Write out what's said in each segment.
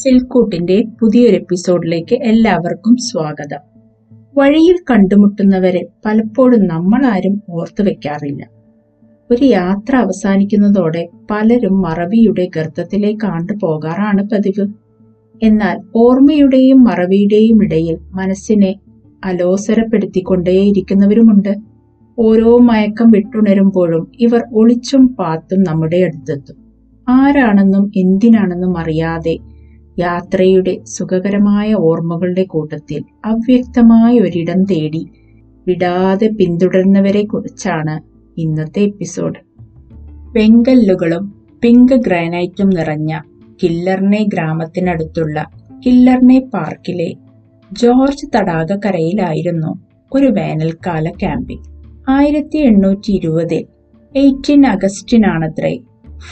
ചിൽക്കൂട്ടിന്റെ പുതിയൊരു എപ്പിസോഡിലേക്ക് എല്ലാവർക്കും സ്വാഗതം. വഴിയിൽ കണ്ടുമുട്ടുന്നവരെ പലപ്പോഴും നമ്മൾ ആരും ഓർത്തു വെക്കാറില്ല. ഒരു യാത്ര അവസാനിക്കുന്നതോടെ പലരും മറവിയുടെ ഗർത്തത്തിലേക്കാണ്ട് പോകാറാണ് പതിവ്. എന്നാൽ ഓർമ്മയുടെയും മറവിയുടെയും ഇടയിൽ മനസ്സിനെ അലോസരപ്പെടുത്തിക്കൊണ്ടേയിരിക്കുന്നവരുമുണ്ട്. ഓരോ മയക്കം വിട്ടുണരുമ്പോഴും ഇവർ ഒളിച്ചും പാത്തും നമ്മുടെ അടുത്തെത്തും. ആരാണെന്നും എന്തിനാണെന്നും അറിയാതെ യാത്രയുടെ സുഖകരമായ ഓർമ്മകളുടെ കൂട്ടത്തിൽ അവ്യക്തമായ ഒരിടം തേടി വിടാതെ പിന്തുടരുന്നവരെ കുറിച്ചാണ് ഇന്നത്തെ എപ്പിസോഡ്. വെങ്കല്ലുകളും പിങ്ക് ഗ്രാനൈറ്റും നിറഞ്ഞ കില്ലർനെ ഗ്രാമത്തിനടുത്തുള്ള കില്ലർനെ പാർക്കിലെ ജോർജ് തടാകക്കരയിലായിരുന്നു ഒരു വേനൽക്കാല ക്യാമ്പിംഗ്. ആയിരത്തി എണ്ണൂറ്റി ഇരുപതിൽ എയ്റ്റീൻ അഗസ്റ്റിനാണത്രേ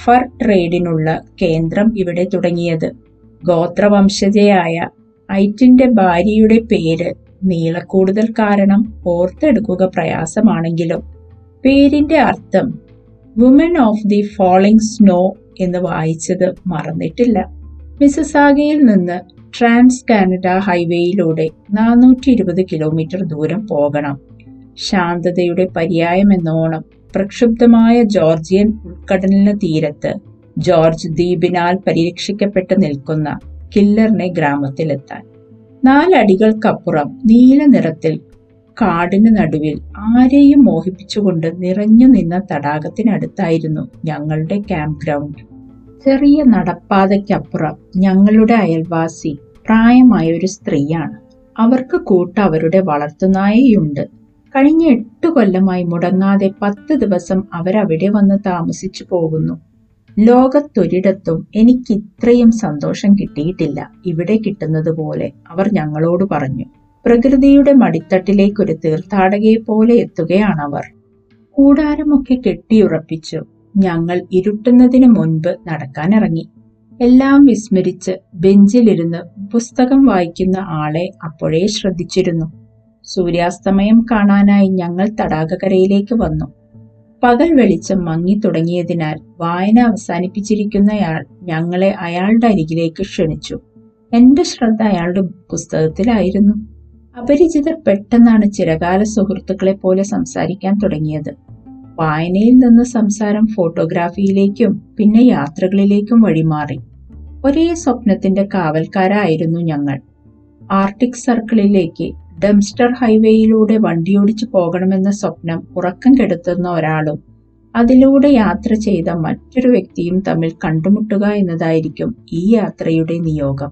ഫർ ട്രേഡിനുള്ള കേന്ദ്രം ഇവിടെ തുടങ്ങിയത്. ഗോത്രവംശജയായ ഐറ്റിന്റെ ഭാര്യയുടെ പേര് നീളക്കൂടുതൽ കാരണം ഓർത്തെടുക്കുക പ്രയാസമാണെങ്കിലും പേരിന്റെ അർത്ഥം woman of the falling snow എന്ന് വായിച്ചത് മറന്നിട്ടില്ല. മിസസാഗയിൽ നിന്ന് ട്രാൻസ് കാനഡ ഹൈവേയിലൂടെ നാനൂറ്റി ഇരുപത് കിലോമീറ്റർ ദൂരം പോകണം. ശാന്തതയുടെ പര്യായമെന്നോണം പ്രക്ഷുബ്ധമായ ജോർജിയൻ ഉൾക്കടലിന് തീരത്ത് ജോർജ് ദ്വീപിനാൽ പരിരക്ഷിക്കപ്പെട്ട് നിൽക്കുന്ന കില്ലറിനെ ഗ്രാമത്തിലെത്താൻ. നാലടികൾക്കപ്പുറം നീല നിറത്തിൽ കാടിന് നടുവിൽ ആരെയും മോഹിപ്പിച്ചുകൊണ്ട് നിറഞ്ഞു നിന്ന തടാകത്തിനടുത്തായിരുന്നു ഞങ്ങളുടെ ക്യാമ്പ് ഗ്രൗണ്ട് ചെറിയ നടപ്പാതയ്ക്കപ്പുറം ഞങ്ങളുടെ അയൽവാസി പ്രായമായ ഒരു സ്ത്രീയാണ്. അവർക്ക് കൂട്ട അവരുടെ വളർത്തുനായയുണ്ട് കഴിഞ്ഞ എട്ട് കൊല്ലമായി മുടങ്ങാതെ പത്ത് ദിവസം അവരവിടെ വന്ന് താമസിച്ചു പോകുന്നു. ലോകത്തൊരിടത്തും എനിക്ക് ഇത്രയും സന്തോഷം കിട്ടിയിട്ടില്ല. ഇവിടെ കിട്ടുന്നത് പോലെ അവർ ഞങ്ങളോട് പറഞ്ഞു. പ്രകൃതിയുടെ മടിത്തട്ടിലേക്കൊരു തീർത്ഥാടകയെ പോലെ എത്തുകയാണവർ. കൂടാരമൊക്കെ കെട്ടിയുറപ്പിച്ചു. ഞങ്ങൾ ഇരുട്ടുന്നതിന് മുൻപ് നടക്കാനിറങ്ങി. എല്ലാം വിസ്മരിച്ച് ബെഞ്ചിലിരുന്ന് പുസ്തകം വായിക്കുന്ന ആളെ അപ്പോഴേ ശ്രദ്ധിച്ചിരുന്നു. സൂര്യാസ്തമയം കാണാനായി ഞങ്ങൾ തടാകക്കരയിലേക്ക് വന്നു. പകൽ വെളിച്ചം മങ്ങി തുടങ്ങിയതിനാൽ വായന അവസാനിപ്പിച്ചിരിക്കുന്നയാൾ ഞങ്ങളെ അയാളുടെ അരികിലേക്ക് ക്ഷണിച്ചു. എന്റെ ശ്രദ്ധ അയാളുടെ പുസ്തകത്തിലായിരുന്നു. അപരിചിതർ പെട്ടെന്നാണ് ചിരകാല സുഹൃത്തുക്കളെ പോലെ സംസാരിക്കാൻ തുടങ്ങിയത്. വായനയിൽ നിന്ന് സംസാരം ഫോട്ടോഗ്രാഫിയിലേക്കും പിന്നെ യാത്രകളിലേക്കും വഴിമാറി. ഒരേ സ്വപ്നത്തിന്റെ കാവൽക്കാരായിരുന്നു ഞങ്ങൾ. ആർട്ടിക് സർക്കിളിലേക്ക് ഡംസ്റ്റർ ഹൈവേയിലൂടെ വണ്ടിയോടിച്ചു പോകണമെന്ന സ്വപ്നം ഉറക്കം കെടുത്തുന്ന ഒരാളും അതിലൂടെ യാത്ര ചെയ്ത മറ്റൊരു വ്യക്തിയും തമ്മിൽ കണ്ടുമുട്ടുക എന്നതായിരിക്കും ഈ യാത്രയുടെ നിയോഗം.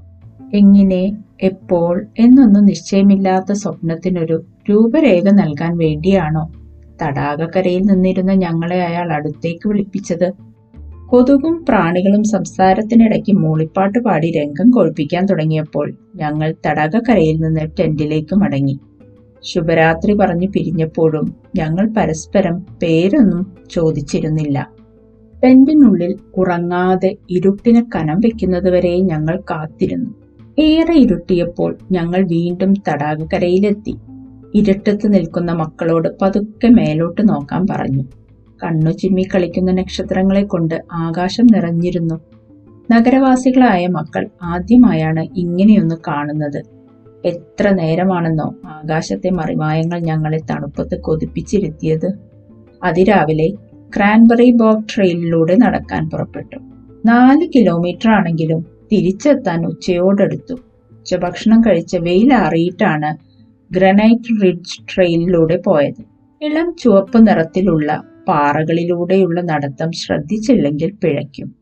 എങ്ങനെ എപ്പോൾ എന്നൊന്നും നിശ്ചയമില്ലാത്ത സ്വപ്നത്തിനൊരു രൂപരേഖ നൽകാൻ വേണ്ടിയാണോ തടാകക്കരയിൽ നിന്നിരുന്ന ഞങ്ങളെ അയാൾ അടുത്തേക്ക് വിളിപ്പിച്ചത്? കൊതുകും പ്രാണികളും സംസാരത്തിനിടയ്ക്ക് മൂളിപ്പാട്ട് പാടി രംഗം കൊഴിപ്പിക്കാൻ തുടങ്ങിയപ്പോൾ ഞങ്ങൾ തടാകക്കരയിൽ നിന്ന് ടെന്റിലേക്ക് മടങ്ങി. ശുഭരാത്രി പറഞ്ഞു പിരിഞ്ഞപ്പോഴും ഞങ്ങൾ പരസ്പരം പേരൊന്നും ചോദിച്ചിരുന്നില്ല. ടെന്റിനുള്ളിൽ ഉറങ്ങാതെ ഇരുട്ടിന് കനം വെക്കുന്നതുവരെ ഞങ്ങൾ കാത്തിരുന്നു. ഏറെ ഇരുട്ടിയപ്പോൾ ഞങ്ങൾ വീണ്ടും തടാകക്കരയിലെത്തി. ഇരുട്ടത്ത് നിൽക്കുന്ന മക്കളോട് പതുക്കെ മേലോട്ട് നോക്കാൻ പറഞ്ഞു. കണ്ണു ചിമ്മി കളിക്കുന്ന നക്ഷത്രങ്ങളെ കൊണ്ട് ആകാശം നിറഞ്ഞിരുന്നു. നഗരവാസികളായ മക്കൾ ആദ്യമായാണ് ഇങ്ങനെയൊന്ന് കാണുന്നത്. എത്ര നേരമാണെന്നോ ആകാശത്തെ മറിമായങ്ങൾ ഞങ്ങളെ തണുപ്പത്ത് കൊതിപ്പിച്ചിരുത്തിയത്. അതിരാവിലെ ക്രാൻബറി ബോഗ് ട്രെയിനിലൂടെ നടക്കാൻ പുറപ്പെട്ടു. നാല് കിലോമീറ്റർ ആണെങ്കിലും തിരിച്ചെത്താൻ ഉച്ചയോടടുത്തു. ഉച്ചഭക്ഷണം കഴിച്ച് വെയിലാറിയിട്ടാണ് ഗ്രനൈറ്റ് റിഡ്ജ് ട്രെയിനിലൂടെ പോയത്. ഇളം ചുവപ്പ് നിറത്തിലുള്ള പാറകളിലൂടെയുള്ള നടത്തം ശ്രദ്ധിച്ചില്ലെങ്കിൽ പിഴയ്ക്കും.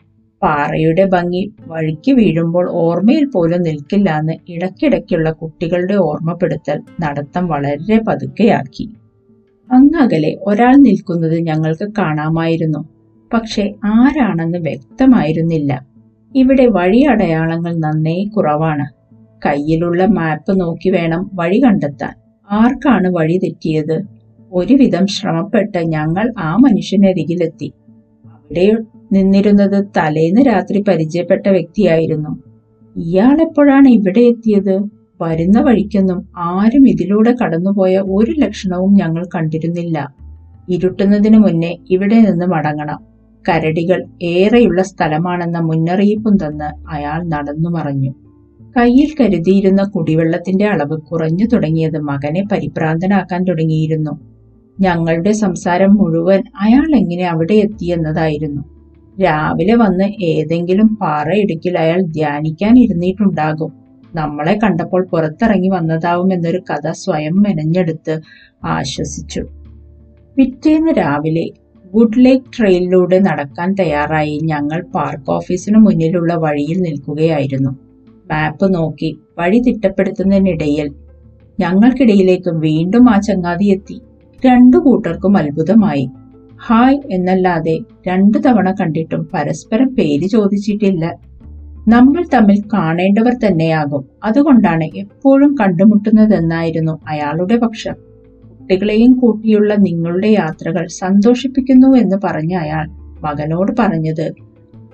പാറയുടെ ഭംഗി വഴിക്ക് വീഴുമ്പോൾ ഓർമ്മയിൽ പോലും നിൽക്കില്ല എന്ന് ഇടയ്ക്കിടയ്ക്കുള്ള കുട്ടികളുടെ ഓർമ്മപ്പെടുത്തൽ നടത്തം വളരെ പതുക്കെയാക്കി. അങ്ങകലെ ഒരാൾ നിൽക്കുന്നത് ഞങ്ങൾക്ക് കാണാമായിരുന്നു. പക്ഷെ ആരാണെന്ന് വ്യക്തമായിരുന്നില്ല. ഇവിടെ വഴി അടയാളങ്ങൾ നന്നേ കുറവാണ്. കയ്യിലുള്ള മാപ്പ് നോക്കി വേണം വഴി കണ്ടെത്താൻ. ആർക്കാണ് വഴി തെറ്റിയത്? ഒരുവിധം ശ്രമപ്പെട്ട് ഞങ്ങൾ ആ മനുഷ്യനരികിലെത്തി. അവിടെ നിന്നിരുന്നത് തലേന്ന് രാത്രി പരിചയപ്പെട്ട വ്യക്തിയായിരുന്നു. ഇയാൾ എപ്പോഴാണ് ഇവിടെ എത്തിയത്? വരുന്ന വഴിക്കൊന്നും ആരും ഇതിലൂടെ കടന്നുപോയ ഒരു ലക്ഷണവും ഞങ്ങൾ കണ്ടിരുന്നില്ല. ഇരുട്ടുന്നതിനു മുന്നേ ഇവിടെ നിന്ന് മടങ്ങണം. കരടികൾ ഏറെയുള്ള സ്ഥലമാണെന്ന മുന്നറിയിപ്പും തന്ന് അയാൾ നടന്നു മറഞ്ഞു. കയ്യിൽ കരുതിയിരുന്ന കുടിവെള്ളത്തിന്റെ അളവ് കുറഞ്ഞു തുടങ്ങിയത് മകനെ പരിഭ്രാന്തനാക്കാൻ തുടങ്ങിയിരുന്നു. ഞങ്ങളുടെ സംസാരം മുഴുവൻ അയാൾ എങ്ങനെ അവിടെ എത്തിയെന്നതായിരുന്നു. രാവിലെ വന്ന് ഏതെങ്കിലും പാറയിടുക്കിൽ അയാൾ ധ്യാനിക്കാൻ ഇരുന്നിട്ടുണ്ടാകും. നമ്മളെ കണ്ടപ്പോൾ പുറത്തിറങ്ങി വന്നതാവും എന്നൊരു കഥ സ്വയം മെനഞ്ഞെടുത്ത് ആശ്വസിച്ചു. പിറ്റേന്ന് രാവിലെ ഗുഡ് ലേക്ക് ട്രെയിനിലൂടെ നടക്കാൻ തയ്യാറായി ഞങ്ങൾ പാർക്ക് ഓഫീസിനു മുന്നിലുള്ള വഴിയിൽ നിൽക്കുകയായിരുന്നു. മാപ്പ് നോക്കി വഴി തിട്ടപ്പെടുത്തുന്നതിനിടയിൽ ഞങ്ങൾക്കിടയിലേക്ക് വീണ്ടും ആ ചങ്ങാതി എത്തി. രണ്ടു കൂട്ടർക്കും അത്ഭുതമായി. ഹായ് എന്നല്ലാതെ രണ്ടു തവണ കണ്ടിട്ടും പരസ്പരം പേര് ചോദിച്ചിട്ടില്ല. നമ്മൾ തമ്മിൽ കാണേണ്ടവർ തന്നെയാകും. അതുകൊണ്ടാണ് എപ്പോഴും കണ്ടുമുട്ടുന്നതെന്നായിരുന്നു അയാളുടെ പക്ഷം. കുട്ടികളെയും കൂട്ടിയുള്ള നിങ്ങളുടെ യാത്രകൾ സന്തോഷിപ്പിക്കുന്നു എന്ന് പറഞ്ഞ അയാൾ മകനോട് പറഞ്ഞത്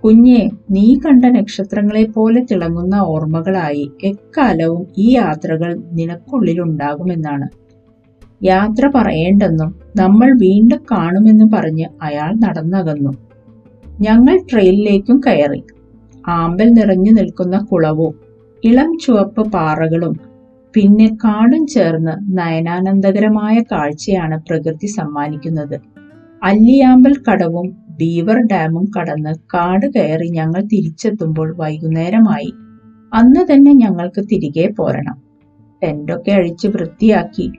കുഞ്ഞെ നീ കണ്ട നക്ഷത്രങ്ങളെ പോലെ തിളങ്ങുന്ന ഓർമ്മകളായി എക്കാലവും ഈ യാത്രകൾ നിനക്കുള്ളിലുണ്ടാകുമെന്നാണ്. യാത്ര പറയേണ്ടെന്നും നമ്മൾ വീണ്ടും കാണുമെന്നും പറഞ്ഞ് അയാൾ നടന്നകന്നു. ഞങ്ങൾ ട്രെയിനിലേക്കും കയറി. ആമ്പൽ നിറഞ്ഞു നിൽക്കുന്ന കുളവും ഇളം ചുവപ്പ് പാറകളും പിന്നെ കാടും ചേർന്ന് നയനാനന്ദകരമായ കാഴ്ചയാണ് പ്രകൃതി സമ്മാനിക്കുന്നത്. അല്ലിയാമ്പൽ കടവും ബീവർ ഡാമും കടന്ന് കാട് കയറി ഞങ്ങൾ തിരിച്ചെത്തുമ്പോൾ വൈകുന്നേരമായി. അന്ന് തന്നെ ഞങ്ങൾക്ക് തിരികെ പോരണം. ടെന്റൊക്കെ അഴിച്ച് വൃത്തിയാക്കി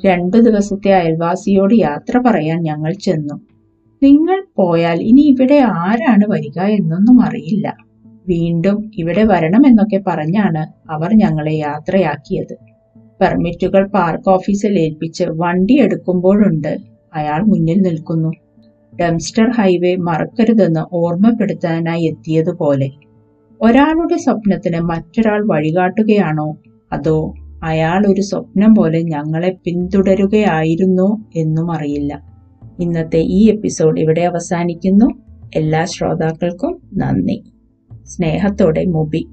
രണ്ടു ദിവസത്തെ അയൽവാസിയോട് യാത്ര പറയാൻ ഞങ്ങൾ ചെന്നു. നിങ്ങൾ പോയാൽ ഇനി ഇവിടെ ആരാണ് വരിക എന്നൊന്നും അറിയില്ല. വീണ്ടും ഇവിടെ വരണം എന്നൊക്കെ പറഞ്ഞാണ് അവർ ഞങ്ങളെ യാത്രയാക്കിയത്. പെർമിറ്റുകൾ പാർക്ക് ഓഫീസിൽ ഏൽപ്പിച്ച് വണ്ടി എടുക്കുമ്പോഴുണ്ട് അയാൾ മുന്നിൽ നിൽക്കുന്നു. ഡംസ്റ്റർ ഹൈവേ മറക്കരുതെന്ന് ഓർമ്മപ്പെടുത്താനായി എത്തിയതുപോലെ. ഒരാളുടെ സ്വപ്നത്തിന് മറ്റൊരാൾ വഴികാട്ടുകയാണോ അതോ അയാൾ ഒരു സ്വപ്നം പോലെ ഞങ്ങളെ പിന്തുടരുകയായിരുന്നോ എന്നും അറിയില്ല. ഇന്നത്തെ ഈ എപ്പിസോഡ് ഇവിടെ അവസാനിക്കുന്നു. എല്ലാ ശ്രോതാക്കൾക്കും നന്ദി. സ്നേഹത്തോടെ മുബി.